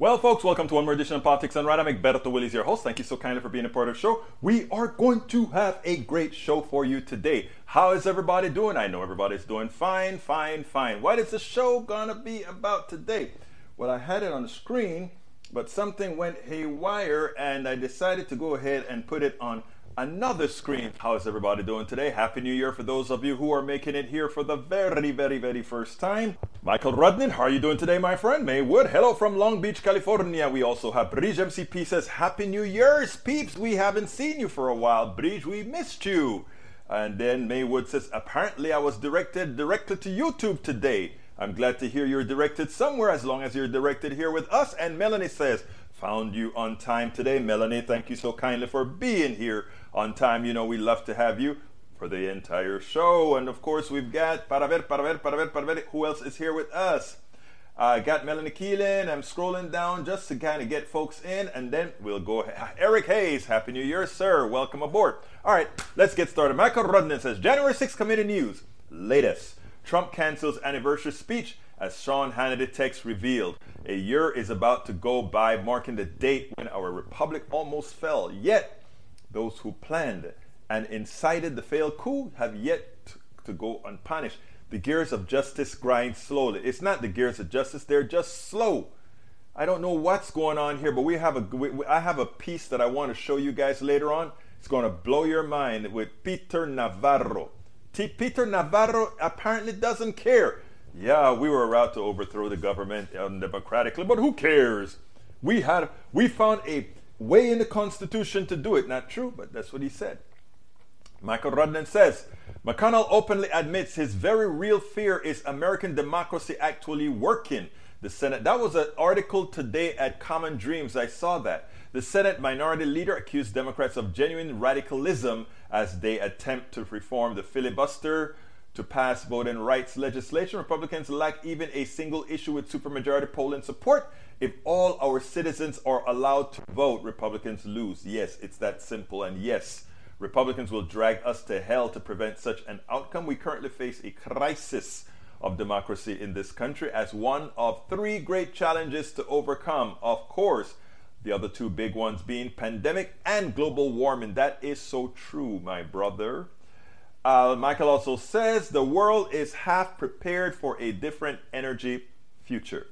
Well, folks, welcome to one more edition of Politics Done Right. I'm Egberto Willies, your host. Thank you so kindly for being a part of the show. We are going to have a great show for you today. How is everybody doing? I know everybody's doing fine, fine, fine. What is the show gonna be about today? Well, I had it on the screen, but something went haywire, and I decided to go ahead and put it on another screen. How is everybody doing today? Happy New Year for those of you who are making it here for the very, very, very first time. Michael Rudnin, how are you doing today, my friend? Maywood, hello from Long Beach, California. We also have Bridge MCP says, Happy New Year's, peeps. We haven't seen you for a while. Bridge, we missed you. And then Maywood says, Apparently I was directed directly to YouTube today. I'm glad to hear you're directed somewhere as long as you're directed here with us. And Melanie says, Found you on time today. Melanie, thank you so kindly for being here on time. You know, we love to have you for the entire show. And of course, we've got para ver, para ver, para ver, para ver. Who else is here with us? I uh, got Melanie Keelan. I'm scrolling down just to kind of get folks in, and then we'll go. Ahead. Eric Hayes, Happy New Year, sir. Welcome aboard. All right, let's get started. Michael Rudnin says January 6th committee news. Latest Trump cancels anniversary speech as Sean Hannity text revealed. A year is about to go by, marking the date when our republic almost fell. Yet, those who planned and incited the failed coup have yet to go unpunished. The gears of justice grind slowly. It's not the gears of justice, they're just slow. I don't know what's going on here, but we have a we, I have a piece that I want to show you guys later on. It's going to blow your mind with Peter Navarro. T- Peter Navarro apparently doesn't care. Yeah, we were about to overthrow the government undemocratically, but who cares? We had we found a way in the Constitution to do it. Not true, but that's what he said. Michael Rudnin says McConnell openly admits his very real fear is American democracy actually working. The Senate, that was an article today at Common Dreams. I saw that. The Senate minority leader accused Democrats of genuine radicalism as they attempt to reform the filibuster to pass voting rights legislation. Republicans lack even a single issue with supermajority polling support. If all our citizens are allowed to vote, Republicans lose. Yes, it's that simple. And yes, Republicans will drag us to hell to prevent such an outcome. We currently face a crisis of democracy in this country as one of three great challenges to overcome. Of course, the other two big ones being pandemic and global warming. That is so true, my brother. Uh, Michael also says the world is half prepared for a different energy future.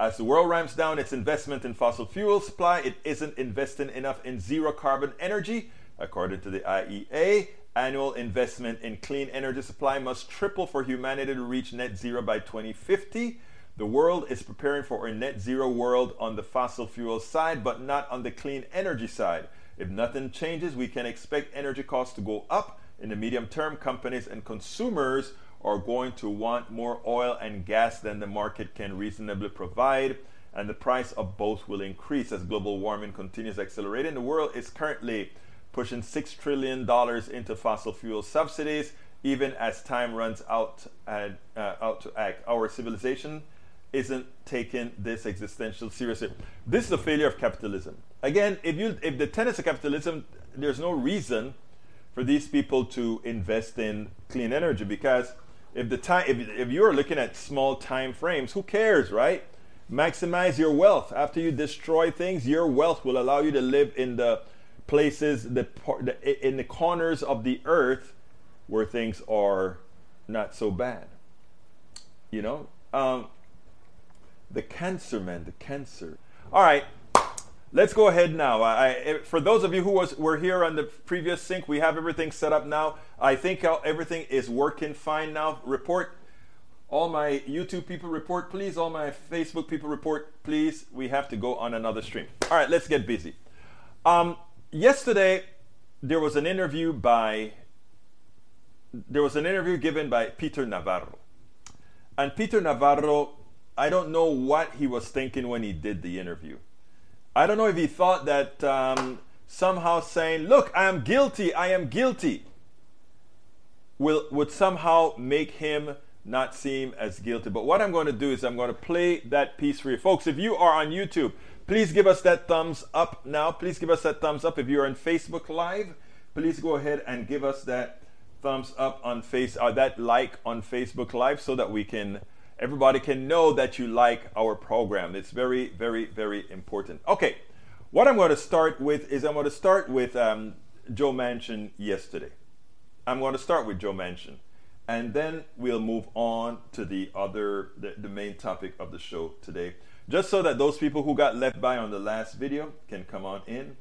As the world ramps down its investment in fossil fuel supply, it isn't investing enough in zero carbon energy. According to the IEA, annual investment in clean energy supply must triple for humanity to reach net zero by 2050. The world is preparing for a net zero world on the fossil fuel side, but not on the clean energy side. If nothing changes, we can expect energy costs to go up. In the medium term, companies and consumers are going to want more oil and gas than the market can reasonably provide, and the price of both will increase as global warming continues accelerating. The world is currently pushing $6 trillion into fossil fuel subsidies, even as time runs out, uh, out to act. Our civilization isn't taking this existential seriously. This is a failure of capitalism. Again, if you if the tenets of capitalism, there's no reason for these people to invest in clean energy because if the time if, if you're looking at small time frames who cares right? Maximize your wealth. After you destroy things your wealth will allow you to live in the places the, the in the corners of the earth where things are not so bad. You know? Um, the cancer man the cancer. All right Let's go ahead now. I, for those of you who was, were here on the previous sync, we have everything set up now. I think everything is working fine now. Report, all my YouTube people report, please. All my Facebook people report, please. We have to go on another stream. All right, let's get busy. Um, yesterday, there was an interview by, there was an interview given by Peter Navarro. And Peter Navarro I don't know what he was thinking when he did the interview. I don't know if he thought that um, somehow saying, "Look, I am guilty. I am guilty," will would somehow make him not seem as guilty. But what I'm going to do is I'm going to play that piece for you, folks. If you are on YouTube, please give us that thumbs up now. Please give us that thumbs up. If you're on Facebook Live, please go ahead and give us that thumbs up on face uh, that like on Facebook Live so that we can everybody can know that you like our program. It's very, very, very important. Okay, what I'm going to start with is I'm going to start with um, Joe Manchin yesterday. I'm going to start with Joe Manchin, and then we'll move on to the other, the, the main topic of the show today, just so that those people who got left by on the last video can come on in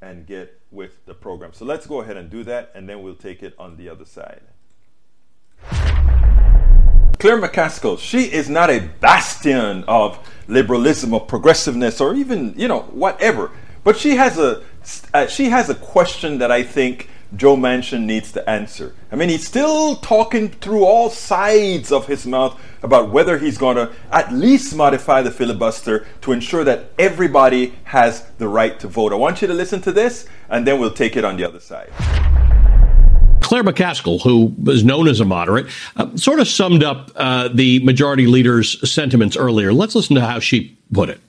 and get with the program. So let's go ahead and do that, and then we'll take it on the other side. Claire McCaskill, she is not a bastion of liberalism or progressiveness or even, you know, whatever. But she has a uh, she has a question that I think Joe Manchin needs to answer. I mean, he's still talking through all sides of his mouth about whether he's going to at least modify the filibuster to ensure that everybody has the right to vote. I want you to listen to this, and then we'll take it on the other side. Claire McCaskill, who is known as a moderate, uh, sort of summed up uh, the majority leader's sentiments earlier. Let's listen to how she put it.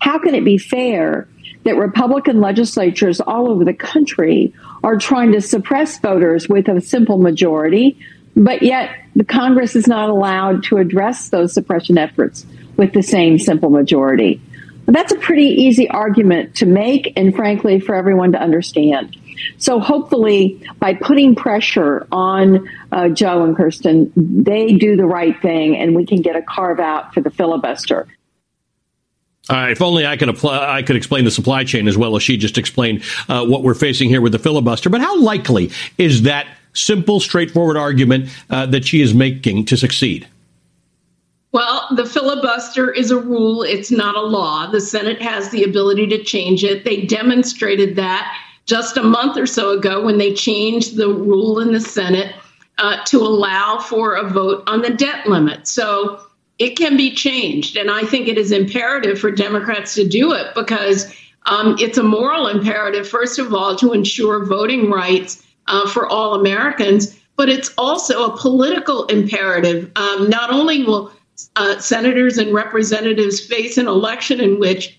How can it be fair that Republican legislatures all over the country are trying to suppress voters with a simple majority, but yet the Congress is not allowed to address those suppression efforts with the same simple majority? That's a pretty easy argument to make and, frankly, for everyone to understand. So hopefully, by putting pressure on uh, Joe and Kyrsten, they do the right thing, and we can get a carve out for the filibuster. All right, if only I could apply, I could explain the supply chain as well as she just explained uh, what we're facing here with the filibuster. But how likely is that simple, straightforward argument uh, that she is making to succeed? Well, the filibuster is a rule, it's not a law. The Senate has the ability to change it. They demonstrated that just a month or so ago when they changed the rule in the Senate uh, to allow for a vote on the debt limit. So it can be changed. And I think it is imperative for Democrats to do it because um, it's a moral imperative, first of all, to ensure voting rights uh, for all Americans, but it's also a political imperative. Um, not only will uh, senators and representatives face an election in which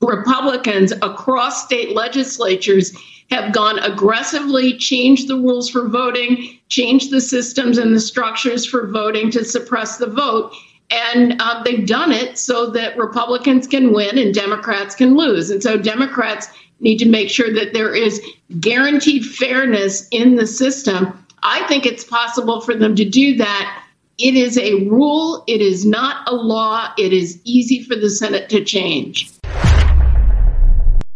Republicans across state legislatures have gone aggressively, changed the rules for voting, changed the systems and the structures for voting to suppress the vote. And uh, they've done it so that Republicans can win and Democrats can lose. And so Democrats need to make sure that there is guaranteed fairness in the system. I think it's possible for them to do that. It is a rule, it is not a law, it is easy for the Senate to change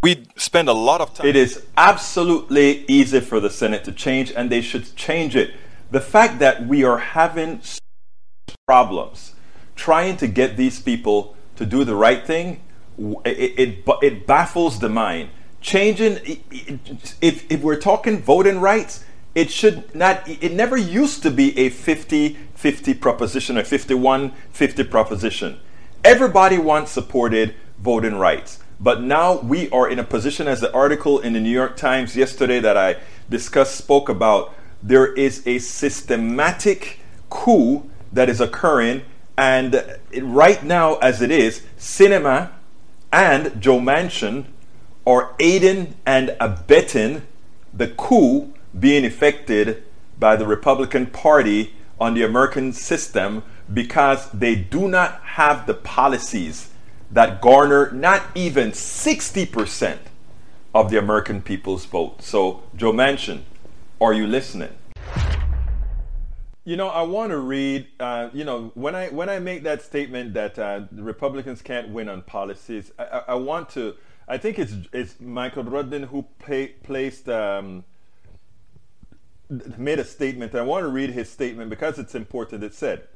we spend a lot of time. It is absolutely easy for the Senate to change, and they should change it. The fact that we are having problems trying to get these people to do the right thing, it, it, it baffles the mind. Changing, if, if we're talking voting rights, it should not, it never used to be a 50 50 proposition, a 51 50 proposition. Everybody wants supported voting rights. But now we are in a position, as the article in the New York Times yesterday that I discussed spoke about, there is a systematic coup that is occurring. And right now, as it is, Sinema and Joe Manchin are aiding and abetting the coup being effected by the Republican Party on the American system because they do not have the policies that garner not even 60% of the American people's vote. So, Joe Manchin, are you listening? You know, I want to read. Uh, you know, when I when I make that statement that uh, Republicans can't win on policies, I, I, I, want to. I think it's it's Michael Rudin who placed um, made a statement. I want to read his statement because it's important. It said,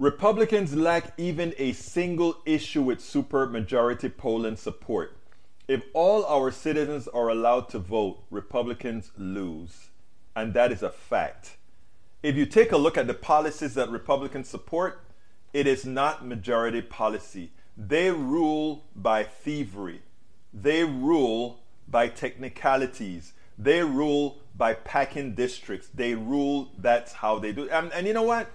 Republicans lack even a single issue with supermajority polling support. If all our citizens are allowed to vote, Republicans lose. And that is a fact. If you take a look at the policies that Republicans support, it is not majority policy. They rule by thievery. They rule by technicalities. They rule by packing districts. They rule that's how they do. And, and you know what?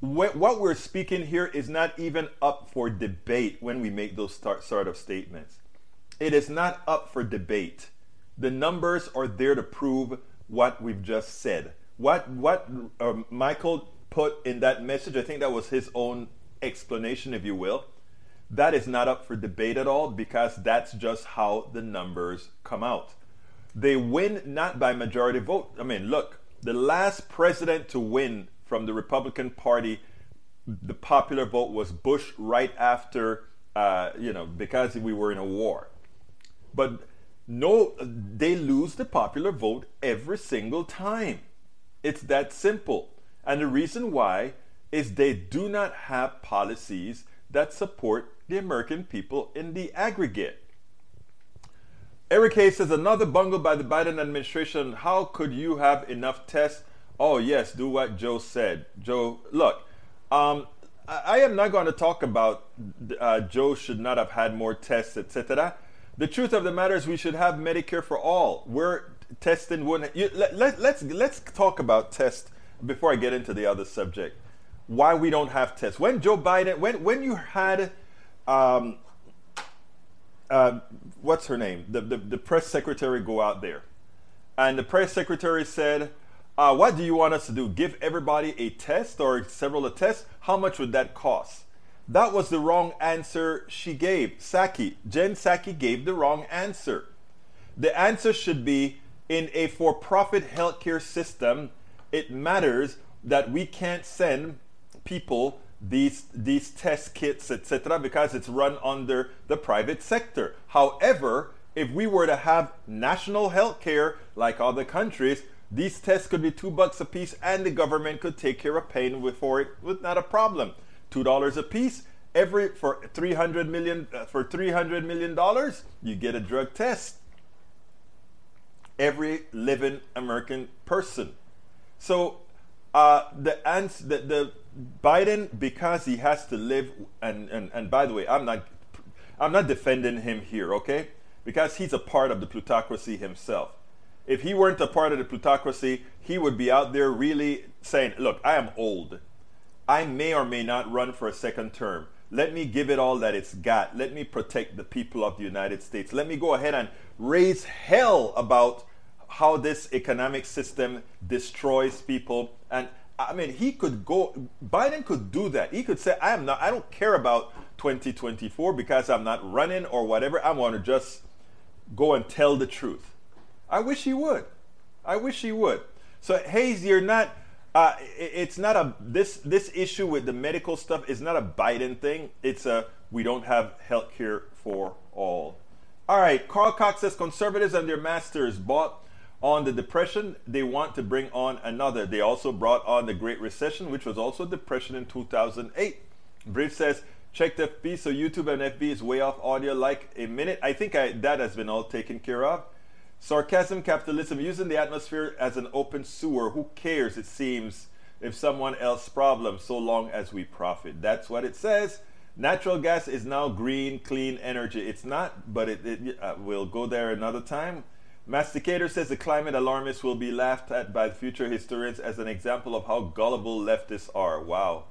What we're speaking here is not even up for debate when we make those sort of statements. It is not up for debate. The numbers are there to prove what we've just said. What what uh, Michael put in that message, I think that was his own explanation, if you will. That is not up for debate at all because that's just how the numbers come out. They win not by majority vote. I mean, look, the last president to win from the Republican Party, the popular vote was Bush right after, uh, you know, because we were in a war. But no, they lose the popular vote every single time. It's that simple. And the reason why is they do not have policies that support the American people in the aggregate. Eric Hayes says another bungle by the Biden administration. How could you have enough tests? Oh, yes, do what Joe said. Joe, look, um, I, am not going to talk about uh, Joe should not have had more tests, etc. The truth of the matter is we should have Medicare for all. We're testing one. You, let, let, let's let's talk about test before I get into the other subject. Why we don't have tests? When Joe Biden, when when you had um, uh, what's her name? The, the, the press secretary go out there. And the press secretary said, uh, What do you want us to do? Give everybody a test or several tests? How much would that cost? That was the wrong answer she gave. Psaki, Jen Psaki gave the wrong answer. The answer should be in a for profit healthcare system, it matters that we can't send people these these test kits, etc., because it's run under the private sector. However, if we were to have national healthcare like other countries, these tests could be two bucks a piece, and the government could take care of paying for it with not a problem. Two dollars a piece every for three hundred million uh, for three hundred million dollars, you get a drug test. Every living American person. So uh, the, ans- the the Biden, because he has to live, and, and, and by the way, I'm not, I'm not defending him here, okay? Because he's a part of the plutocracy himself. If he weren't a part of the plutocracy, he would be out there really saying, Look, I am old. I may or may not run for a second term. Let me give it all that it's got. Let me protect the people of the United States. Let me go ahead and raise hell about how this economic system destroys people. And I mean, he could go, Biden could do that. He could say, I am not, I don't care about 2024 because I'm not running or whatever. I want to just go and tell the truth. I wish he would. I wish he would. So, Hayes, you're not, uh, it's not a, this, this issue with the medical stuff is not a Biden thing. It's a, we don't have health care for all. All right, Carl Cox says conservatives and their masters bought on the Depression, they want to bring on another. They also brought on the Great Recession, which was also a depression in 2008. Brief says, check the FB. So YouTube and FB is way off audio like a minute. I think I, that has been all taken care of. Sarcasm, capitalism, using the atmosphere as an open sewer. Who cares, it seems, if someone else's problem, so long as we profit. That's what it says. Natural gas is now green, clean energy. It's not, but it, it uh, we'll go there another time. Masticator says the climate alarmists will be laughed at by future historians as an example of how gullible leftists are. Wow.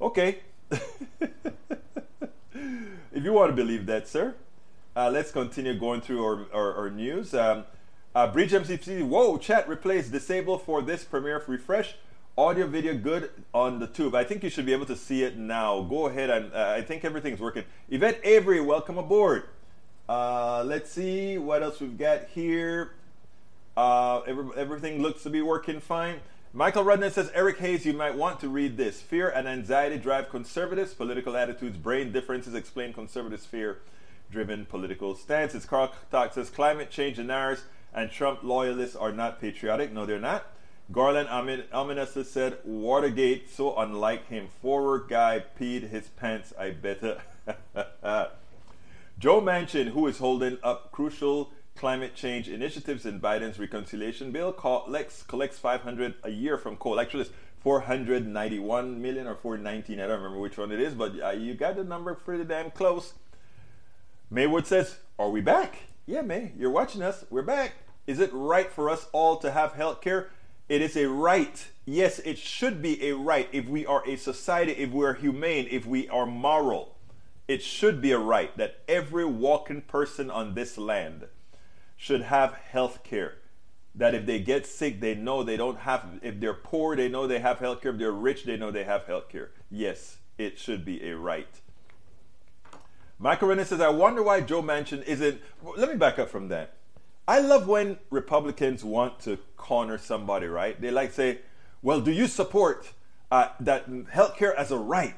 Okay. if you want to believe that, sir. Uh, let's continue going through our, our, our news. Um, uh, Bridge MCC, whoa, chat replace disable for this Premiere refresh. Audio video good on the tube. I think you should be able to see it now. Go ahead and uh, I think everything's working. Yvette Avery, welcome aboard. Uh, let's see what else we've got here. Uh, every, everything looks to be working fine. Michael Rudnan says, Eric Hayes, you might want to read this. Fear and anxiety drive conservatives. Political attitudes, brain differences explain conservatives' fear driven political stances. Carl Talk says, climate change deniers and Trump loyalists are not patriotic. No, they're not. Garland ominously said, Watergate, so unlike him. Forward guy peed his pants, I bet. Joe Manchin, who is holding up crucial climate change initiatives in Biden's reconciliation bill, collects, collects 500 a year from coal. Actually, it's 491 million or 419. I don't remember which one it is, but uh, you got the number pretty damn close. Maywood says, Are we back? Yeah, May, you're watching us. We're back. Is it right for us all to have health care? It is a right. Yes, it should be a right if we are a society, if we're humane, if we are moral. It should be a right that every walking person on this land should have health care. That if they get sick, they know they don't have, if they're poor, they know they have health care. If they're rich, they know they have health care. Yes, it should be a right. Michael Renner says, I wonder why Joe Manchin isn't. Let me back up from that. I love when Republicans want to corner somebody, right? They like say, well, do you support uh, that healthcare as a right?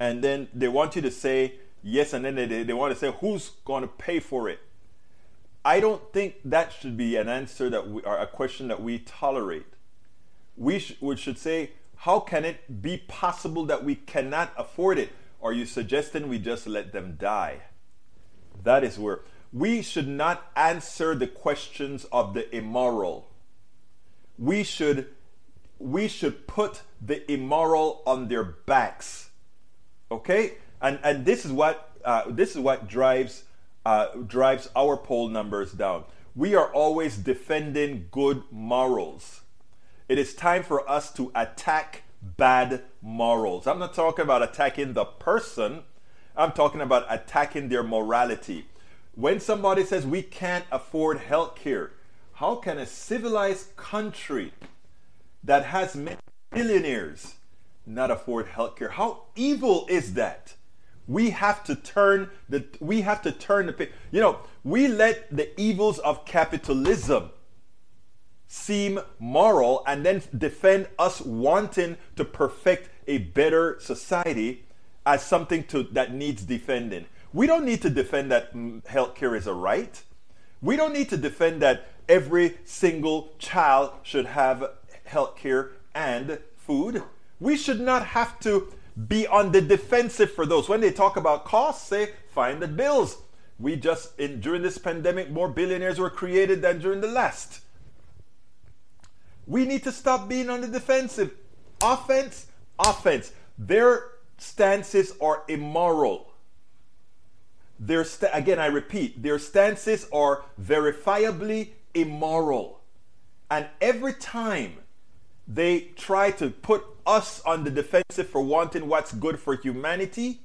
And then they want you to say yes, and then they, they want to say who's going to pay for it. I don't think that should be an answer that we, or a question that we tolerate. We, sh- we should say, how can it be possible that we cannot afford it? Are you suggesting we just let them die? That is where we should not answer the questions of the immoral. We should we should put the immoral on their backs. Okay? And and this is what uh, this is what drives uh, drives our poll numbers down. We are always defending good morals. It is time for us to attack bad morals. I'm not talking about attacking the person, I'm talking about attacking their morality. When somebody says we can't afford health care, how can a civilized country that has billionaires not afford health care? How evil is that? We have to turn the we have to turn the you know, we let the evils of capitalism seem moral and then defend us wanting to perfect a better society as something to that needs defending. We don't need to defend that mm, healthcare is a right. We don't need to defend that every single child should have healthcare and food. We should not have to be on the defensive for those. When they talk about costs, say find the bills. We just in during this pandemic more billionaires were created than during the last. We need to stop being on the defensive. Offense, offense. Their stances are immoral. Their st- again, I repeat, their stances are verifiably immoral. And every time they try to put us on the defensive for wanting what's good for humanity,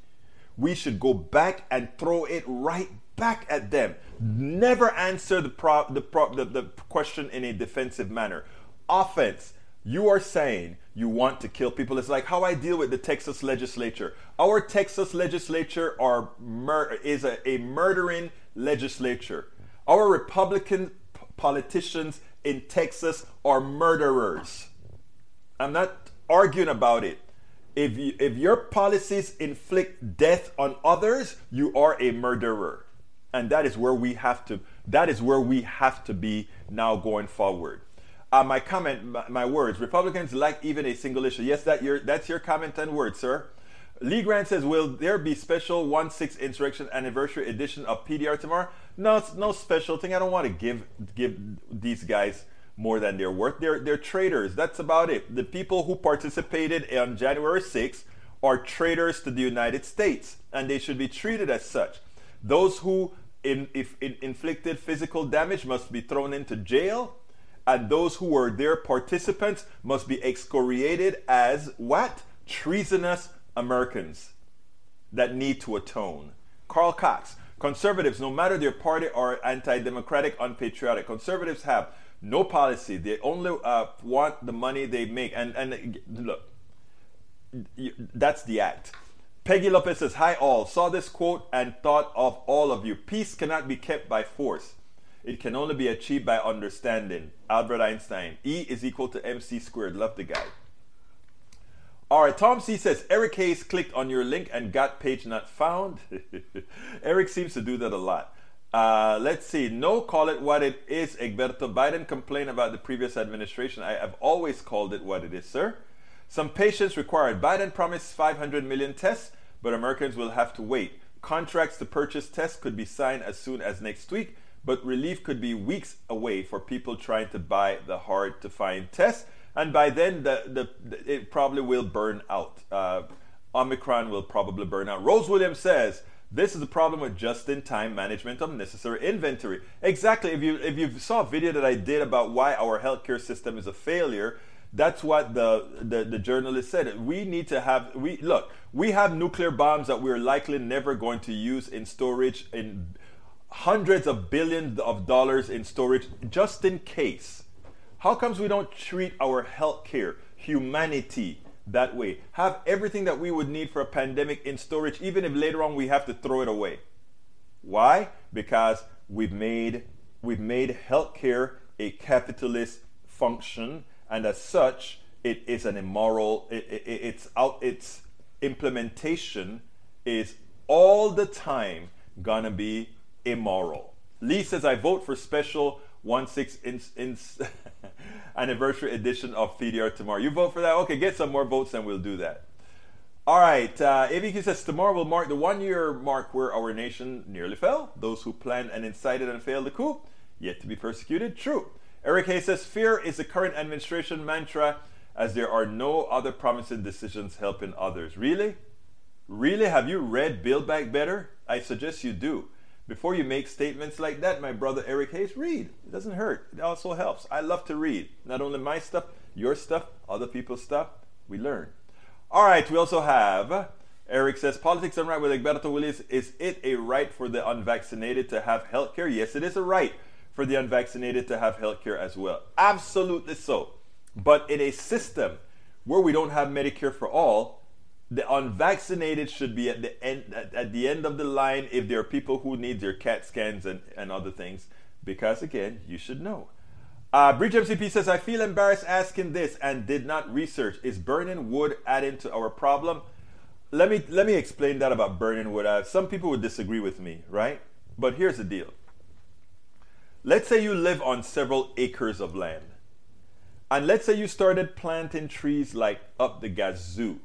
we should go back and throw it right back at them. Never answer the, pro- the, pro- the, the question in a defensive manner. Offense, you are saying you want to kill people. It's like how I deal with the Texas legislature. Our Texas legislature are mur- is a, a murdering legislature. Our Republican p- politicians in Texas are murderers. I'm not arguing about it. If, you, if your policies inflict death on others, you are a murderer. And that is where we have to that is where we have to be now going forward. Uh, my comment, my, my, words. Republicans like even a single issue. Yes, that your that's your comment and word, sir. Lee Grant says, "Will there be special one six insurrection anniversary edition of PDR tomorrow?" No, it's no special thing. I don't want to give give these guys more than they're worth. They're they're traitors. That's about it. The people who participated on January 6th are traitors to the United States, and they should be treated as such. Those who in, if, in, inflicted physical damage must be thrown into jail and those who were their participants must be excoriated as what? Treasonous Americans that need to atone. Carl Cox, conservatives, no matter their party, are anti democratic, unpatriotic. Conservatives have no policy. They only uh, want the money they make. And, and look, that's the act. Peggy Lopez says, Hi all, saw this quote and thought of all of you. Peace cannot be kept by force. It can only be achieved by understanding. Albert Einstein. E is equal to mc squared. Love the guy. All right, Tom C says Eric Hayes clicked on your link and got page not found. Eric seems to do that a lot. Uh, let's see. No, call it what it is, Egberto. Biden complained about the previous administration. I have always called it what it is, sir. Some patience required. Biden promised 500 million tests, but Americans will have to wait. Contracts to purchase tests could be signed as soon as next week but relief could be weeks away for people trying to buy the hard to find tests. and by then the, the it probably will burn out. Uh, Omicron will probably burn out. Rose Williams says this is the problem with just-in-time management of necessary inventory. Exactly. If you if you saw a video that I did about why our healthcare system is a failure, that's what the, the, the journalist said. We need to have we look. We have nuclear bombs that we're likely never going to use in storage in hundreds of billions of dollars in storage just in case. How comes we don't treat our healthcare, humanity, that way. Have everything that we would need for a pandemic in storage, even if later on we have to throw it away. Why? Because we've made we've made healthcare a capitalist function, and as such, it is an immoral. It, it, it's out. Its implementation is all the time gonna be immoral. Lee says, "I vote for special one six in, in anniversary edition of PDR tomorrow. You vote for that? Okay, get some more votes and we'll do that. All right, uh, says tomorrow will mark the one year mark where our nation nearly fell. Those who planned and incited and failed the coup, yet to be persecuted. True. Eric Hayes says fear is the current administration mantra as there are no other promising decisions helping others. Really? Really? Have you read Build Back Better? I suggest you do. Before you make statements like that, my brother Eric Hayes, read. It doesn't hurt. It also helps. I love to read. Not only my stuff, your stuff, other people's stuff. We learn. All right, we also have Eric says, Politics Done Right with Egberto Willies. Is it a right for the unvaccinated to have health care? Yes, it is a right for the unvaccinated to have health care as well. Absolutely so. But in a system where we don't have Medicare for all, the unvaccinated should be at the end at, at, the end of the line if there are people who need their CAT scans and, and other things. Because again, you should know. Uh, Bridge MCP says, I feel embarrassed asking this and did not research. Is burning wood adding to our problem? Let me let me explain that about burning wood. Uh, some people would disagree with me, right? But here's the deal. Let's say you live on several acres of land. And let's say you started planting trees like up the gazoo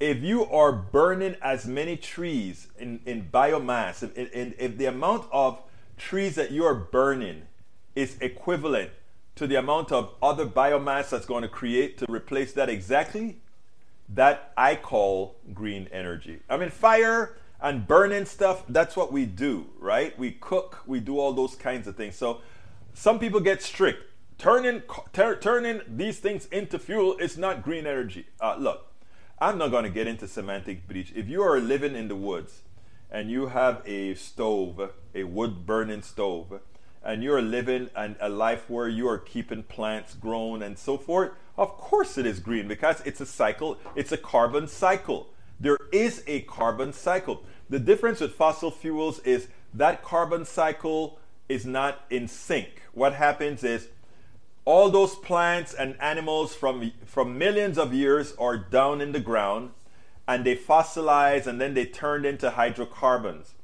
if you are burning as many trees in, in biomass, if, if, if the amount of trees that you are burning is equivalent to the amount of other biomass that's going to create to replace that exactly, that I call green energy. I mean, fire and burning stuff, that's what we do, right? We cook, we do all those kinds of things. So some people get strict. Turning, turning these things into fuel is not green energy. Uh, look, I'm not going to get into semantic breach. If you are living in the woods and you have a stove, a wood burning stove, and you're living an, a life where you are keeping plants grown and so forth, of course it is green because it's a cycle, it's a carbon cycle. There is a carbon cycle. The difference with fossil fuels is that carbon cycle is not in sync. What happens is all those plants and animals from, from millions of years are down in the ground and they fossilize and then they turned into hydrocarbons.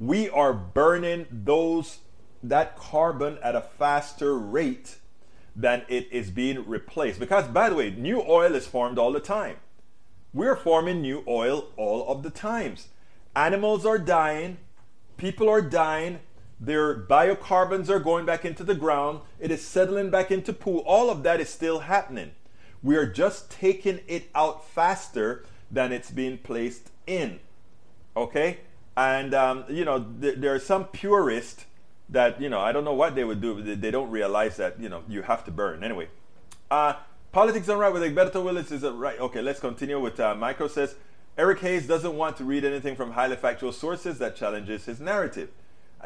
We are burning those that carbon at a faster rate than it is being replaced. Because by the way, new oil is formed all the time. We're forming new oil all of the times. Animals are dying, people are dying, their biocarbons are going back into the ground. It is settling back into pool. All of that is still happening. We are just taking it out faster than it's being placed in. Okay? And, um, you know, th- there are some purists that, you know, I don't know what they would do, they don't realize that, you know, you have to burn. Anyway, uh, Politics Done Right with Egberto Willies is it right. Okay, let's continue with uh, Micro says Eric Hayes doesn't want to read anything from highly factual sources that challenges his narrative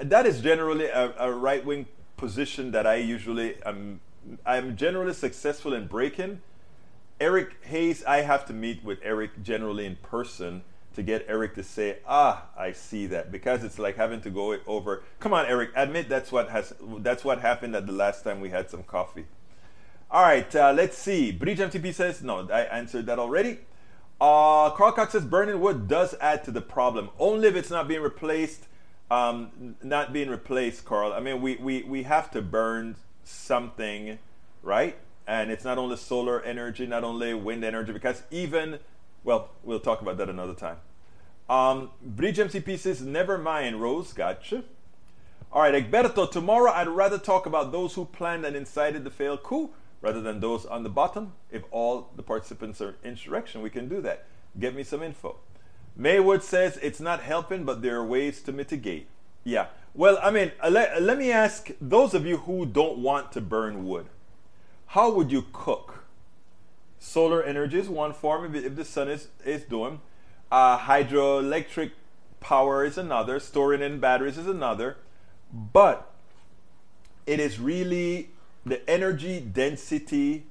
that is generally a, a right wing position that I usually am. I'm generally successful in breaking. Eric Hayes, I have to meet with Eric generally in person to get Eric to say, "Ah, I see that," because it's like having to go over. Come on, Eric, admit that's what has that's what happened at the last time we had some coffee. All right, uh, let's see. Bridge MTP says no. I answered that already. Uh, Carl Cox says burning wood does add to the problem, only if it's not being replaced um, not being replaced, Carl. I mean, we, we, we have to burn something, right? And it's not only solar energy, not only wind energy, because even, well, we'll talk about that another time. Um, Bridge MCP says, never mind, Rose, gotcha. All right, Egberto, tomorrow I'd rather talk about those who planned and incited the failed coup rather than those on the bottom. If all the participants are insurrection, we can do that. Get me some info. Maywood says it's not helping, but there are ways to mitigate. Yeah. Well, I mean, uh, let, let me ask those of you who don't want to burn wood, how would you cook? Solar energy is one form if, if the sun is, is doing. Uh, hydroelectric power is another. Storing in batteries is another. But it is really the energy density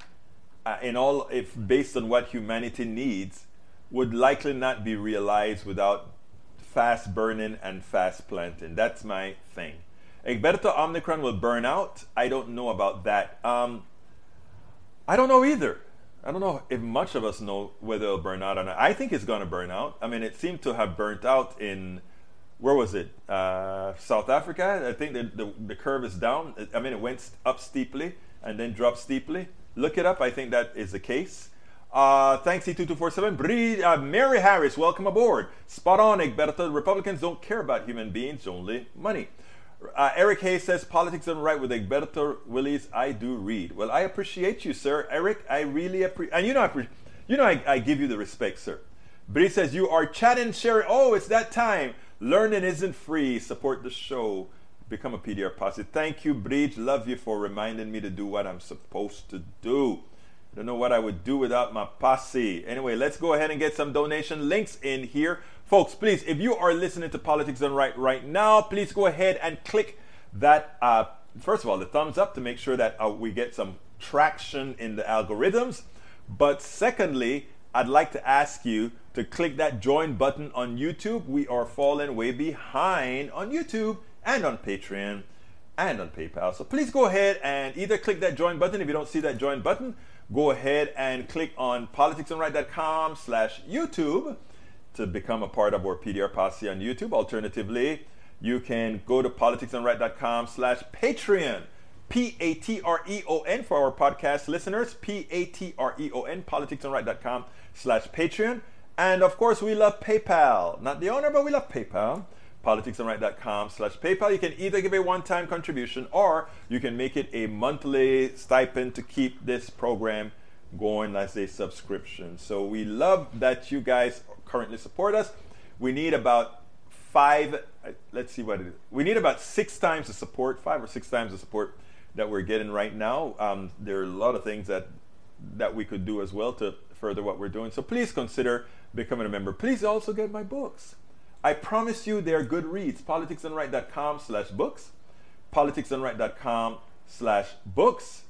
uh, in all, if based on what humanity needs, would likely not be realized without fast burning and fast planting. That's my thing. Egberto Omnicron will burn out. I don't know about that. Um, I don't know either. I don't know if much of us know whether it'll burn out or not. I think it's going to burn out. I mean, it seemed to have burnt out in, where was it? Uh, South Africa. I think the, the, the curve is down. I mean, it went up steeply and then dropped steeply. Look it up. I think that is the case. Uh, thanks, C2247. Bree, uh, Mary Harris, welcome aboard. Spot on, Egberto. Republicans don't care about human beings, only money. Uh, Eric Hayes says, politics done right with Egberto Willies. I do read. Well, I appreciate you, sir. Eric, I really appreciate And you know, I, pre- you know I, I, give you the respect, sir. Bree says, you are chatting, sharing. Oh, it's that time. Learning isn't free. Support the show. Become a PDR posse. Thank you, Bridge. Love you for reminding me to do what I'm supposed to do. I don't know what I would do without my posse. Anyway, let's go ahead and get some donation links in here. Folks, please, if you are listening to Politics Done Right right now, please go ahead and click that, uh, first of all, the thumbs up to make sure that uh, we get some traction in the algorithms. But secondly, I'd like to ask you to click that join button on YouTube. We are falling way behind on YouTube and on Patreon and on PayPal. So please go ahead and either click that join button if you don't see that join button go ahead and click on politicsdoneright.com slash YouTube to become a part of our PDR posse on YouTube. Alternatively, you can go to politicsdoneright.com slash Patreon. P-A-T-R-E-O-N for our podcast listeners. P-A-T-R-E-O-N, politicsdoneright.com slash Patreon. And of course, we love PayPal. Not the owner, but we love PayPal politicsdoneright.com slash PayPal. You can either give a one-time contribution or you can make it a monthly stipend to keep this program going as a subscription. So we love that you guys currently support us. We need about five, uh, let's see what it is. We need about six times the support, five or six times the support that we're getting right now. Um, there are a lot of things that that we could do as well to further what we're doing. So please consider becoming a member. Please also get my books. I promise you they're good reads. politicsdoneright.com slash books, politicsdoneright.com slash books,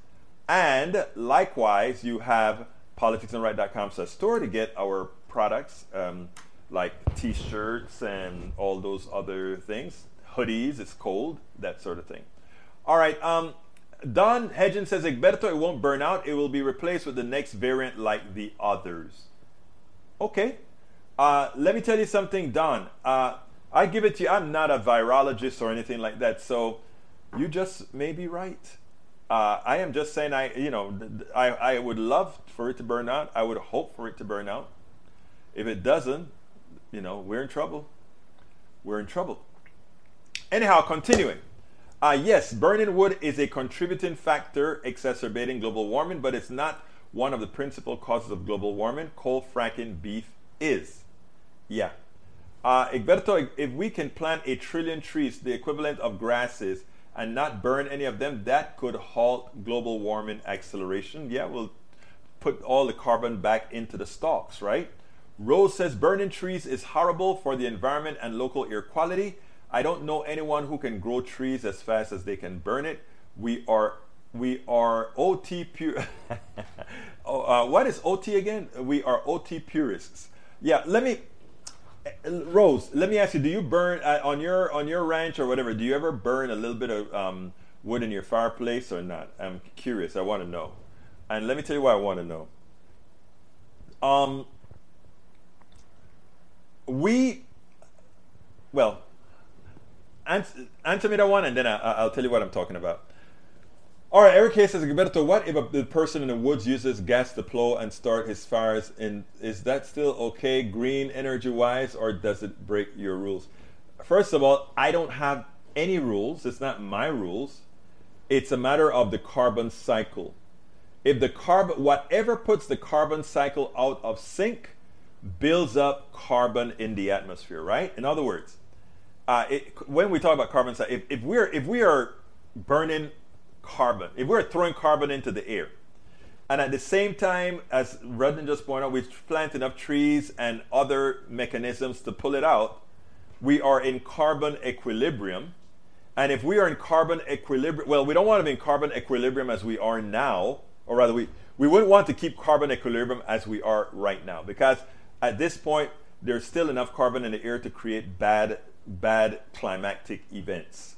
and likewise, you have politicsdoneright.com slash store to get our products um, like t-shirts and all those other things. Hoodies, it's cold, that sort of thing. All right, um, Don Hedgen says, Egberto, it won't burn out. It will be replaced with the next variant like the others. Okay, uh, let me tell you something, Don. Uh, I give it to you. I'm not a virologist or anything like that, so you just may be right. Uh, I am just saying, I you know, I, I would love for it to burn out. I would hope for it to burn out. If it doesn't, you know, we're in trouble. We're in trouble. Anyhow, continuing. Uh, yes, burning wood is a contributing factor exacerbating global warming, but it's not one of the principal causes of global warming. Coal fracking beef is. Yeah. Uh, Egberto, if we can plant a trillion trees, the equivalent of grasses, and not burn any of them, that could halt global warming acceleration. Yeah, we'll put all the carbon back into the stalks, right? Rose says burning trees is horrible for the environment and local air quality. I don't know anyone who can grow trees as fast as they can burn it. We are we are OT pure. oh, uh, what is OT again? We are OT purists. Yeah, let me Rose, let me ask you: Do you burn uh, on your on your ranch or whatever? Do you ever burn a little bit of um, wood in your fireplace or not? I'm curious. I want to know, and let me tell you why I want to know. Um, we, well, answer, answer me that one, and then I, I'll tell you what I'm talking about. All right, Eric K says, Gilberto, what if a, the person in the woods uses gas to plow and start his fires? And is that still okay, green energy wise, or does it break your rules? First of all, I don't have any rules. It's not my rules. It's a matter of the carbon cycle. if the carbon, whatever puts the carbon cycle out of sync, builds up carbon in the atmosphere, right? In other words, uh, it, when we talk about carbon cycle, if, if we're if we are burning carbon, if we're throwing carbon into the air, and at the same time, as Rudden just pointed out, we plant enough trees and other mechanisms to pull it out, we are in carbon equilibrium. And if we are in carbon equilibrium, well, we don't want to be in carbon equilibrium as we are now, or rather, we, we wouldn't want to keep carbon equilibrium as we are right now, because at this point, there's still enough carbon in the air to create bad, bad climatic events.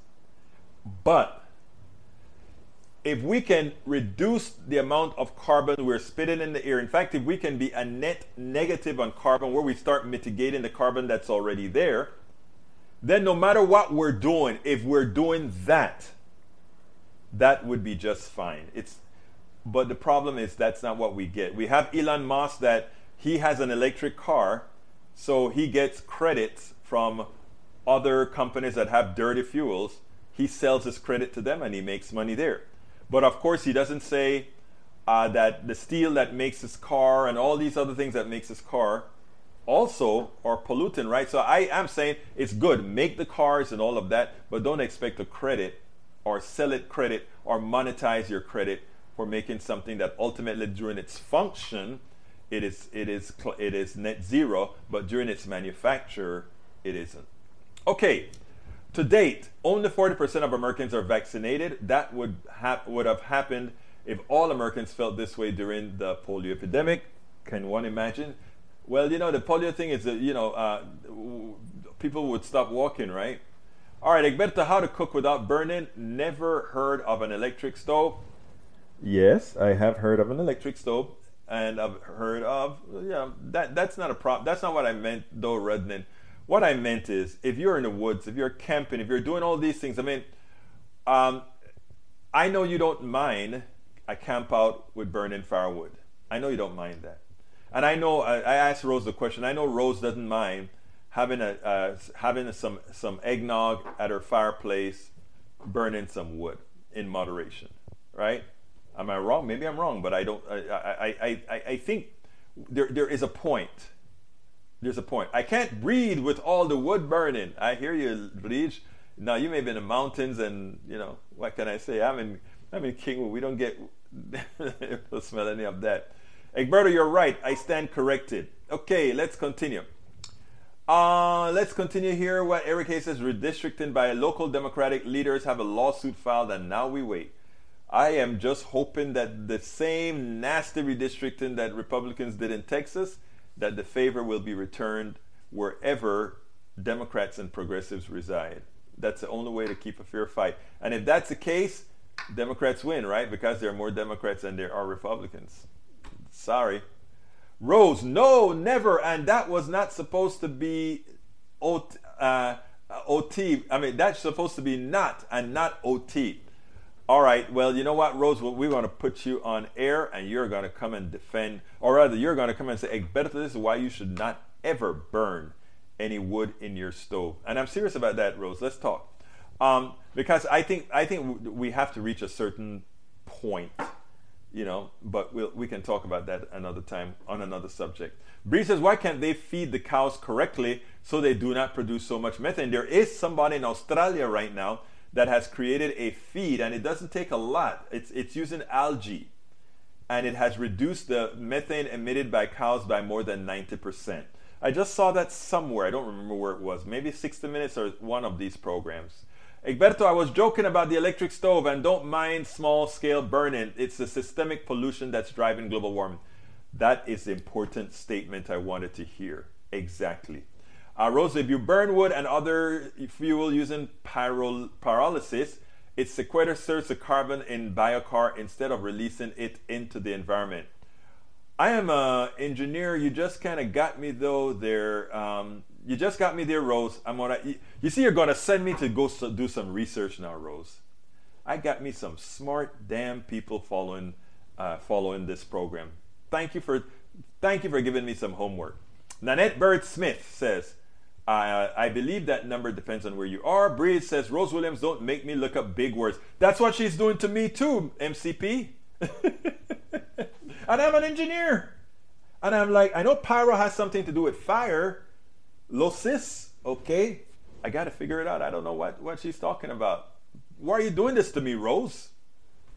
But if we can reduce the amount of carbon we're spitting in the air, in fact, if we can be a net negative on carbon where we start mitigating the carbon that's already there, then no matter what we're doing, if we're doing that, that would be just fine. It's but the problem is that's not what we get. We have Elon Musk that he has an electric car, so he gets credits from other companies that have dirty fuels. He sells his credit to them and he makes money there. But of course, he doesn't say uh, that the steel that makes his car and all these other things that makes his car also are pollutant, right? So I am saying it's good, make the cars and all of that, but don't expect a credit or sell it credit or monetize your credit for making something that ultimately during its function it is it is it is net zero, but during its manufacture it isn't. Okay, to date, only 40% of Americans are vaccinated. That would, ha- would have happened if all Americans felt this way during the polio epidemic. Can one imagine? Well, you know, the polio thing is that, you know, uh, people would stop walking, right? All right, Egberto, how to cook without burning. Never heard of an electric stove? Yes, I have heard of an electric stove. And I've heard of, yeah, that, that's not a problem. That's not what I meant, though, Redden what I meant is, if you're in the woods, if you're camping, if you're doing all these things, I mean, um, I know you don't mind a camp out with burning firewood. I know you don't mind that. And I know, I, I asked Rose the question, I know Rose doesn't mind having, a, uh, having a, some, some eggnog at her fireplace, burning some wood in moderation, right? Am I wrong? Maybe I'm wrong, but I don't, I, I, I, I, I think there, there is a point there's a point. I can't breathe with all the wood burning. I hear you, Bleach. Now you may be in the mountains, and you know what can I say? I'm in I'm in Kingwood. We don't get to smell any of that. Egberto, you're right. I stand corrected. Okay, let's continue. Uh, let's continue here. What Eric Hayes says: redistricting by local Democratic leaders have a lawsuit filed, and now we wait. I am just hoping that the same nasty redistricting that Republicans did in Texas that the favor will be returned wherever Democrats and progressives reside. That's the only way to keep a fair fight. And if that's the case, Democrats win, right? Because there are more Democrats than there are Republicans. Sorry. Rose, no, never. And that was not supposed to be OT. Uh, OT. I mean, that's supposed to be not and not OT. All right, well, you know what, Rose? We're going to put you on air and you're going to come and defend, or rather, you're going to come and say, Egberto, this is why you should not ever burn any wood in your stove. And I'm serious about that, Rose. Let's talk. Um, because I think, I think we have to reach a certain point, you know, but we'll, we can talk about that another time on another subject. Bree says, why can't they feed the cows correctly so they do not produce so much methane? There is somebody in Australia right now that has created a feed, and it doesn't take a lot. It's, it's using algae, and it has reduced the methane emitted by cows by more than 90%. I just saw that somewhere. I don't remember where it was. Maybe 60 Minutes or one of these programs. Egberto, I was joking about the electric stove and don't mind small scale burning. It's the systemic pollution that's driving global warming. That is the important statement I wanted to hear. Exactly. Uh, Rose, if you burn wood and other fuel using pyro- pyrolysis, it sequesters the carbon in biochar instead of releasing it into the environment. I am an engineer. You just kind of got me though there. Um, you just got me there, Rose. I'm gonna. You see, you're gonna send me to go so, do some research now, Rose. I got me some smart damn people following uh, following this program. Thank you for thank you for giving me some homework. Nanette Bird Smith says, uh, I believe that number depends on where you are. Breeze says, Rose Williams, don't make me look up big words. That's what she's doing to me too, MCP. and I'm an engineer. And I'm like, I know pyro has something to do with fire. Losis, okay. I got to figure it out. I don't know what, what she's talking about. Why are you doing this to me, Rose?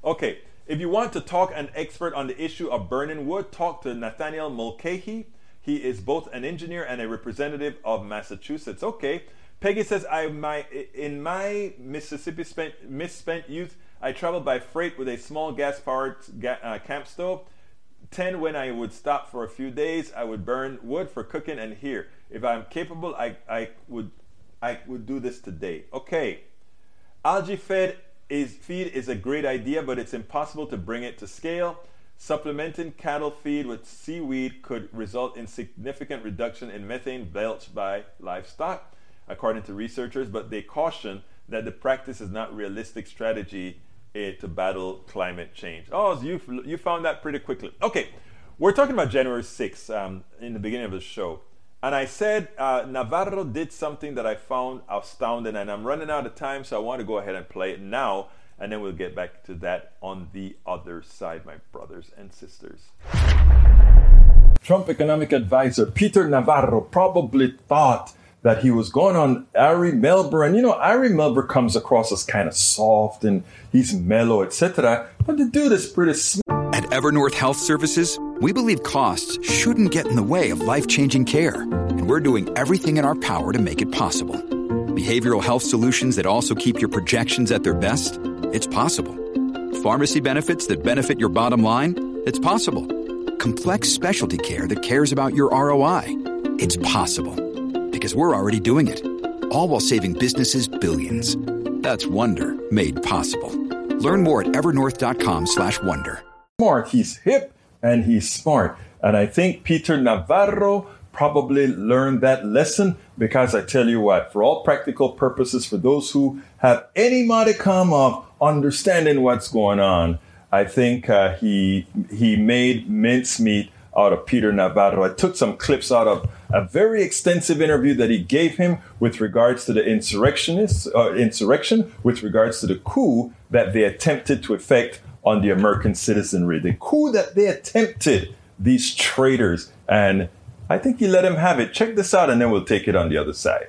Okay, if you want to talk an expert on the issue of burning wood, talk to Nathaniel Mulcahy. He is both an engineer and a representative of Massachusetts. Okay. Peggy says, I my in my Mississippi spent, misspent youth, I traveled by freight with a small gas-powered ga- uh, camp stove. Ten, when I would stop for a few days, I would burn wood for cooking. And here, if I'm capable, I, I would I would do this today. Okay. Algae fed is feed is a great idea, but it's impossible to bring it to scale. Supplementing cattle feed with seaweed could result in significant reduction in methane belched by livestock, according to researchers, but they caution that the practice is not realistic strategy eh, to battle climate change. Oh, so you you found that pretty quickly. Okay, we're talking about January 6th um, in the beginning of the show. And I said uh, Navarro did something that I found astounding, and I'm running out of time, so I want to go ahead and play it now, and then we'll get back to that on the other side, my brothers and sisters. Trump economic advisor Peter Navarro probably thought that he was going on Ari Melber, and you know Ari Melber comes across as kind of soft and he's mellow, etc. But the dude is pretty. Smart. At Evernorth Health Services, we believe costs shouldn't get in the way of life-changing care, and we're doing everything in our power to make it possible. Behavioral health solutions that also keep your projections at their best? It's possible. Pharmacy benefits that benefit your bottom line? It's possible. Complex specialty care that cares about your ROI? It's possible. Because we're already doing it. All while saving businesses billions. That's Wonder made possible. Learn more at evernorth.com slash wonder. Smart, he's hip and he's smart. And I think Peter Navarro probably learned that lesson because I tell you what, for all practical purposes, for those who have any modicum of understanding what's going on, I think uh, he he made mincemeat out of Peter Navarro. I took some clips out of a very extensive interview that he gave him with regards to the insurrectionists, uh, insurrection, with regards to the coup that they attempted to effect on the American citizenry, the coup that they attempted, these traitors. And I think he let him have it. Check this out, and then we'll take it on the other side.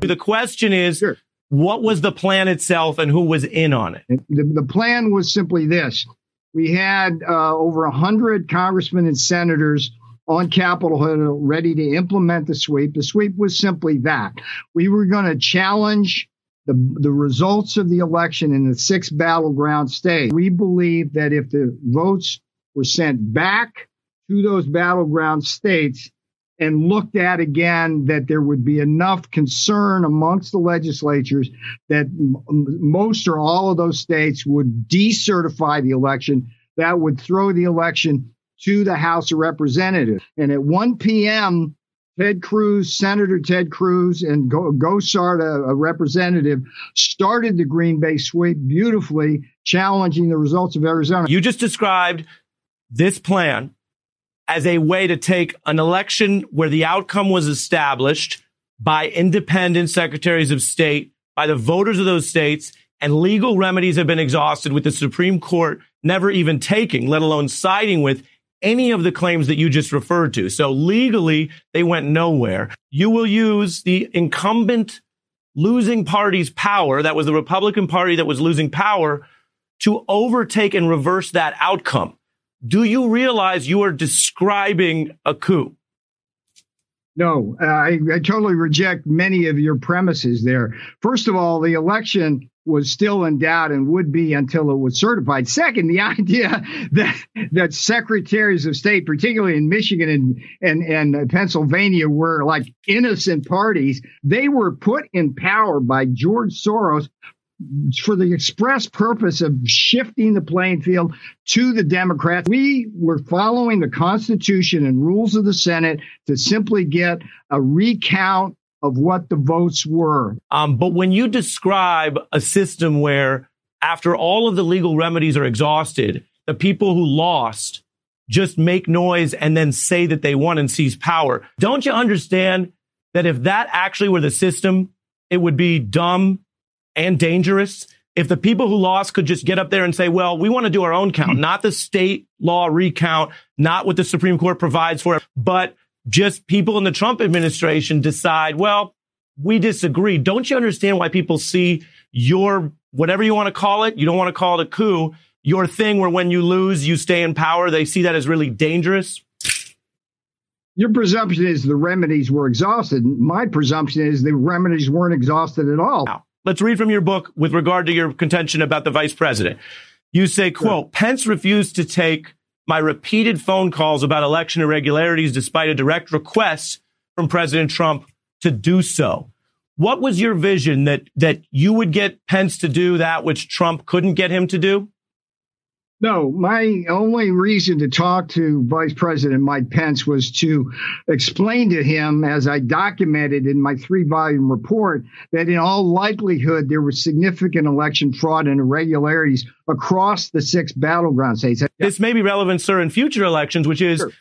The question is sure. What was the plan itself and who was in on it? The, the plan was simply this we had uh, over 100 congressmen and senators on Capitol Hill ready to implement the sweep. The sweep was simply that. We were going to challenge the, the results of the election in the six battleground states. We believe that if the votes were sent back to those battleground states and looked at again, that there would be enough concern amongst the legislatures that m- most or all of those states would decertify the election. That would throw the election to the House of Representatives. And at 1 p.m., Ted Cruz, Senator Ted Cruz, and Gosar, a, a representative, started the Green Bay sweep beautifully, challenging the results of Arizona. You just described this plan as a way to take an election where the outcome was established by independent secretaries of state, by the voters of those states, and legal remedies have been exhausted with the Supreme Court never even taking, let alone siding with any of the claims that you just referred to. So legally, they went nowhere. You will use the incumbent losing party's power, that was the Republican Party that was losing power, to overtake and reverse that outcome. Do you realize you are describing a coup? No, I, I, totally reject many of your premises there. First of all, the election was still in doubt and would be until it was certified. Second, the idea that that secretaries of state, particularly in Michigan and, and, and Pennsylvania, were like innocent parties, they were put in power by George Soros for the express purpose of shifting the playing field to the Democrats. We were following the Constitution and rules of the Senate to simply get a recount of what the votes were. Um, but when you describe a system where, after all of the legal remedies are exhausted, the people who lost just make noise and then say that they won and seize power, don't you understand that if that actually were the system, it would be dumb and dangerous? if the people who lost could just get up there and say, well, we want to do our own count, hmm. not the state law recount, not what the Supreme Court provides for, but just people in the Trump administration decide, well, we disagree. Don't you understand why people see your, whatever you want to call it, you don't want to call it a coup, your thing where when you lose, you stay in power, they see that as really dangerous? Your presumption is the remedies were exhausted. My presumption is the remedies weren't exhausted at all. Let's read from your book with regard to your contention about the vice president. You say, quote, Pence refused to take my repeated phone calls about election irregularities despite a direct request from President Trump to do so. What was your vision that that you would get Pence to do that which Trump couldn't get him to do? No, my only reason to talk to Vice President Mike Pence was to explain to him, as I documented in my three volume report, that in all likelihood there was significant election fraud and irregularities across the six battleground states. This may be relevant, sir, in future elections, which is sure.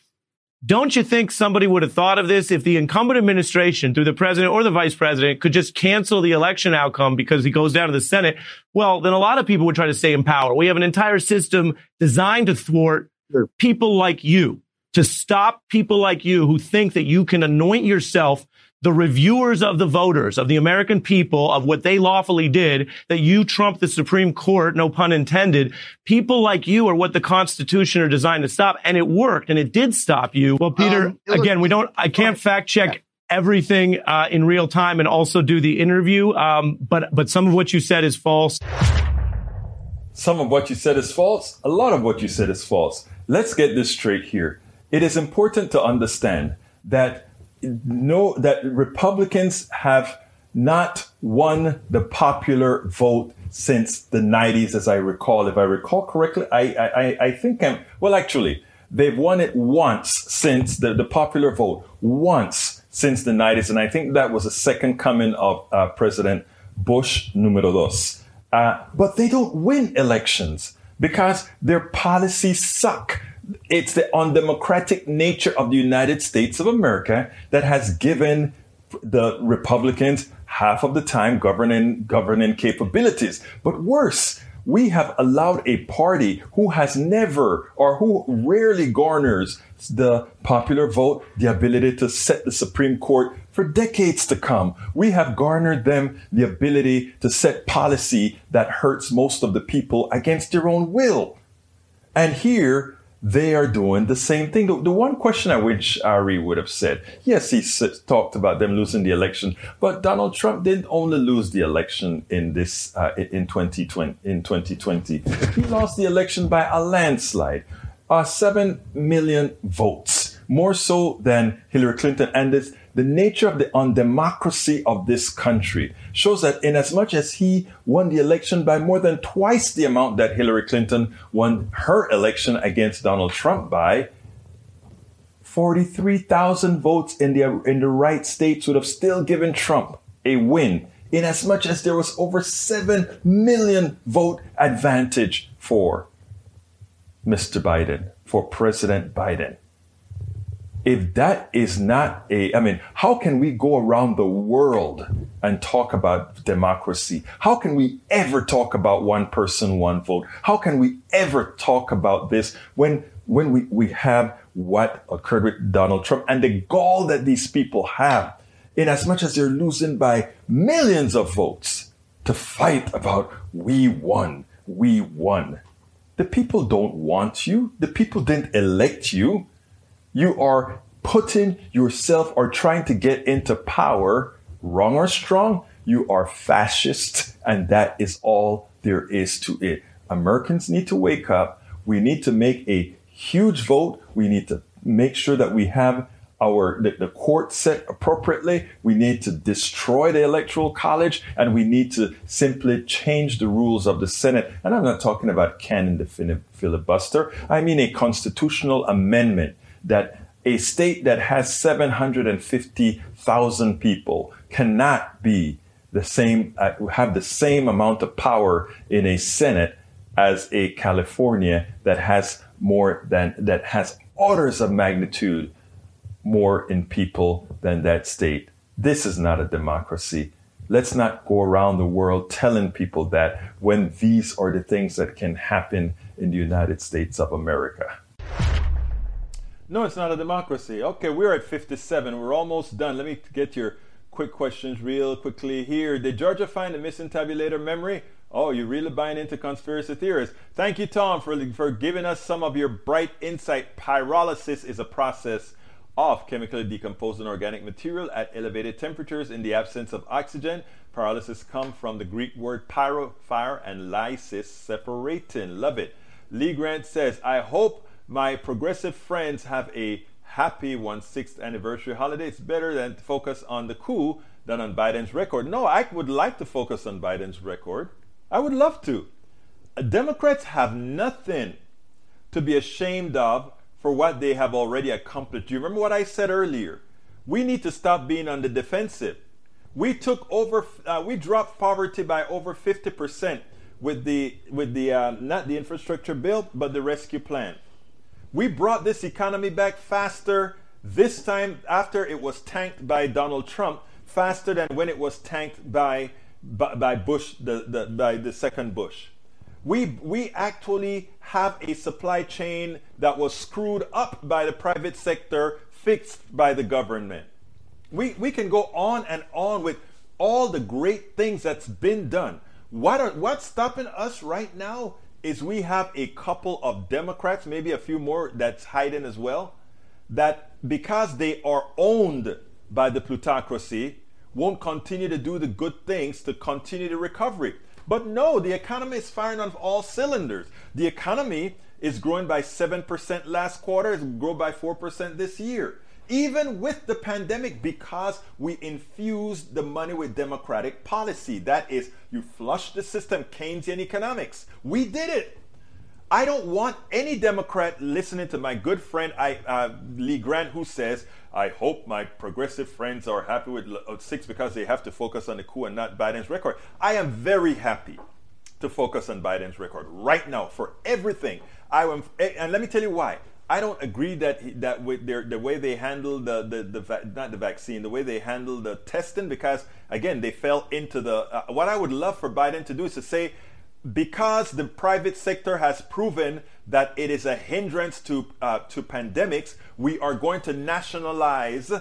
Don't you think somebody would have thought of this if the incumbent administration, through the president or the vice president, could just cancel the election outcome because he goes down to the Senate? Well, then a lot of people would try to stay in power. We have an entire system designed to thwart sure. people like you, to stop people like you who think that you can anoint yourself the reviewers of the voters, of the American people, of what they lawfully did, that you trump the Supreme Court, no pun intended. People like you are what the Constitution are designed to stop. And it worked and it did stop you. Well, Peter, um, again, we don't, I can't fact check everything uh, in real time and also do the interview. Um, but, but some of what you said is false. Some of what you said is false. A lot of what you said is false. Let's get this straight here. It is important to understand that know that Republicans have not won the popular vote since the 90s, as I recall. If I recall correctly, I, I, I think I'm, well, actually, they've won it once since the, the popular vote, once since the 90s. And I think that was the second coming of uh, President Bush numero dos. Uh, but they don't win elections because their policies suck it's the undemocratic nature of the United States of America that has given the Republicans half of the time governing governing capabilities. But worse, we have allowed a party who has never or who rarely garners the popular vote the ability to set the Supreme Court for decades to come. We have garnered them the ability to set policy that hurts most of the people against their own will. And here they are doing the same thing. The, the, one question I wish Ari would have said, yes, he s- talked about them losing the election, but Donald Trump didn't only lose the election in this uh, in 2020. In 2020, he lost the election by a landslide, uh, seven million votes, more so than Hillary Clinton, and this the nature of the undemocracy of this country shows that in as much as he won the election by more than twice the amount that Hillary Clinton won her election against Donald Trump by, 43,000 votes in the, in the right states would have still given Trump a win, in as much as there was over 7 million vote advantage for Mr. Biden, for President Biden if that is not a, I mean, how can we go around the world and talk about democracy? How can we ever talk about one person, one vote? How can we ever talk about this when, when we, we have what occurred with Donald Trump and the gall that these people have in as much as they're losing by millions of votes to fight about we won, we won. The people don't want you. The people didn't elect you. You are putting yourself or trying to get into power, wrong or strong, you are fascist, and that is all there is to it. Americans need to wake up. We need to make a huge vote. We need to make sure that we have our the, the, court set appropriately. We need to destroy the electoral college and we need to simply change the rules of the Senate. And I'm not talking about canon the filibuster. I mean a constitutional amendment that a state that has 750,000 people cannot be the same, uh, have the same amount of power in a Senate as a California that has more than, that has orders of magnitude more in people than that state. This is not a democracy. Let's not go around the world telling people that when these are the things that can happen in the United States of America. No, it's not a democracy. Okay, we're at 57. We're almost done. Let me get your quick questions real quickly here. Did Georgia find a missing tabulator memory? Oh, you're really buying into conspiracy theories. Thank you, Tom, for, for giving us some of your bright insight. Pyrolysis is a process of chemically decomposing organic material at elevated temperatures in the absence of oxygen. Pyrolysis comes from the Greek word pyro, fire, and lysis, separating. Love it. Lee Grant says, I hope my progressive friends have a happy 1/6th anniversary holiday. It's better than to focus on the coup than on Biden's record. No, I would like to focus on Biden's record. I would love to. Democrats have nothing to be ashamed of for what they have already accomplished. Do you remember what I said earlier? We need to stop being on the defensive. We took over, uh, we dropped poverty by over 50% with the, with the uh, not the infrastructure bill, but the rescue plan. We brought this economy back faster this time after it was tanked by Donald Trump, faster than when it was tanked by, by, by Bush, the, the, by the second Bush we, we actually have a supply chain that was screwed up by the private sector, fixed by the government. We, we can go on and on with all the great things that's been done. What are, what's stopping us right now is we have a couple of Democrats, maybe a few more that's hiding as well, that because they are owned by the plutocracy, won't continue to do the good things to continue the recovery. But no, the economy is firing on all cylinders. The economy is growing by 7% last quarter, it's grown by 4% this year. Even with the pandemic, because we infused the money with democratic policy. That is, you flush the system, Keynesian economics. We did it. I don't want any Democrat listening to my good friend I, uh, Lee Grant, who says, I hope my progressive friends are happy with uh, six because they have to focus on the coup and not Biden's record. I am very happy to focus on Biden's record right now for everything. I am, and let me tell you why. I don't agree that that with their the way they handle the the, the not the vaccine, the way they handle the testing, because again they fell into the. Uh, what I would love for Biden to do is to say because the private sector has proven that it is a hindrance to, uh, to pandemics, we are going to nationalize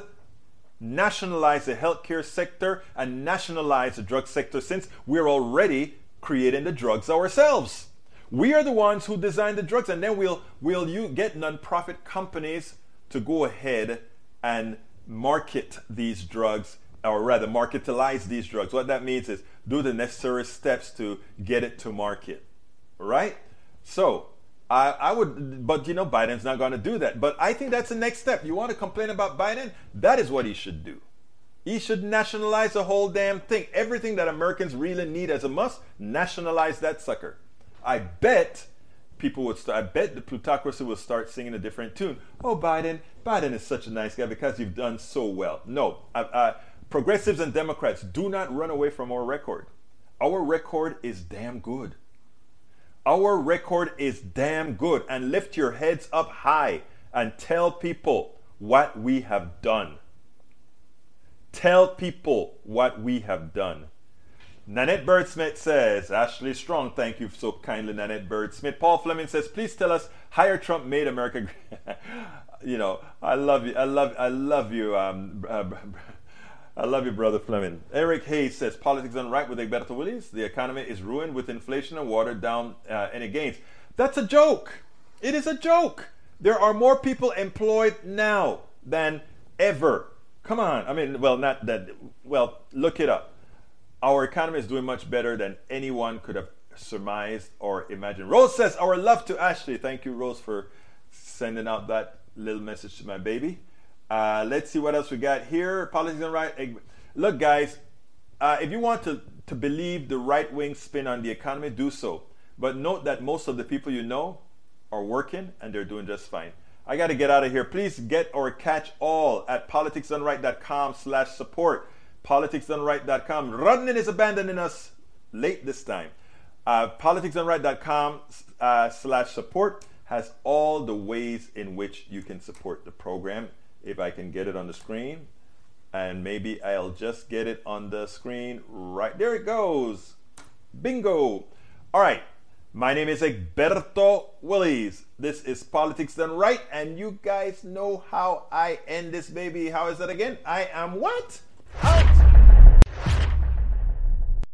nationalize the healthcare sector and nationalize the drug sector since we're already creating the drugs ourselves. We are the ones who design the drugs, and then we'll we'll you get nonprofit companies to go ahead and market these drugs or rather marketalize these drugs. What that means is do the necessary steps to get it to market. Right? So I, I would, but you know, Biden's not going to do that. But I think that's the next step. You want to complain about Biden? That is what he should do. He should nationalize the whole damn thing. Everything that Americans really need as a must, nationalize that sucker. I bet people would start, I bet the plutocracy will start singing a different tune. Oh, Biden, Biden is such a nice guy because you've done so well. No, I, I, Progressives and Democrats, do not run away from our record. Our record is damn good. Our record is damn good. And lift your heads up high and tell people what we have done. Tell people what we have done. Nanette Birdsmith says, Ashley Strong, thank you so kindly, Nanette Birdsmith. Paul Fleming says, please tell us, higher Trump made America. you know, I love you. I love, I love you, um, uh, I love you, brother Fleming. Eric Hayes says politics done right with Egberto Willies. The economy is ruined with inflation and watered down uh, any gains. That's a joke. It is a joke. There are more people employed now than ever. Come on. I mean, well, not that. Well, look it up. Our economy is doing much better than anyone could have surmised or imagined. Rose says, Our love to Ashley. Thank you, Rose, for sending out that little message to my baby. Uh, let's see what else we got here. Politics and right. Look, guys, uh, if you want to, to believe the right wing spin on the economy, do so. But note that most of the people you know are working and they're doing just fine. I got to get out of here. Please get or catch all at politicsdoneright.com slash support. Politicsdoneright.com. Rodney is abandoning us late this time. Uh, politicsdoneright.com uh, slash support has all the ways in which you can support the program if I can get it on the screen. and maybe I'll just get it on the screen right there. It goes. Bingo. All right. My name is Egberto Willies. This is Politics Done Right, and you guys know how I end this baby. How is that again? I am what? Out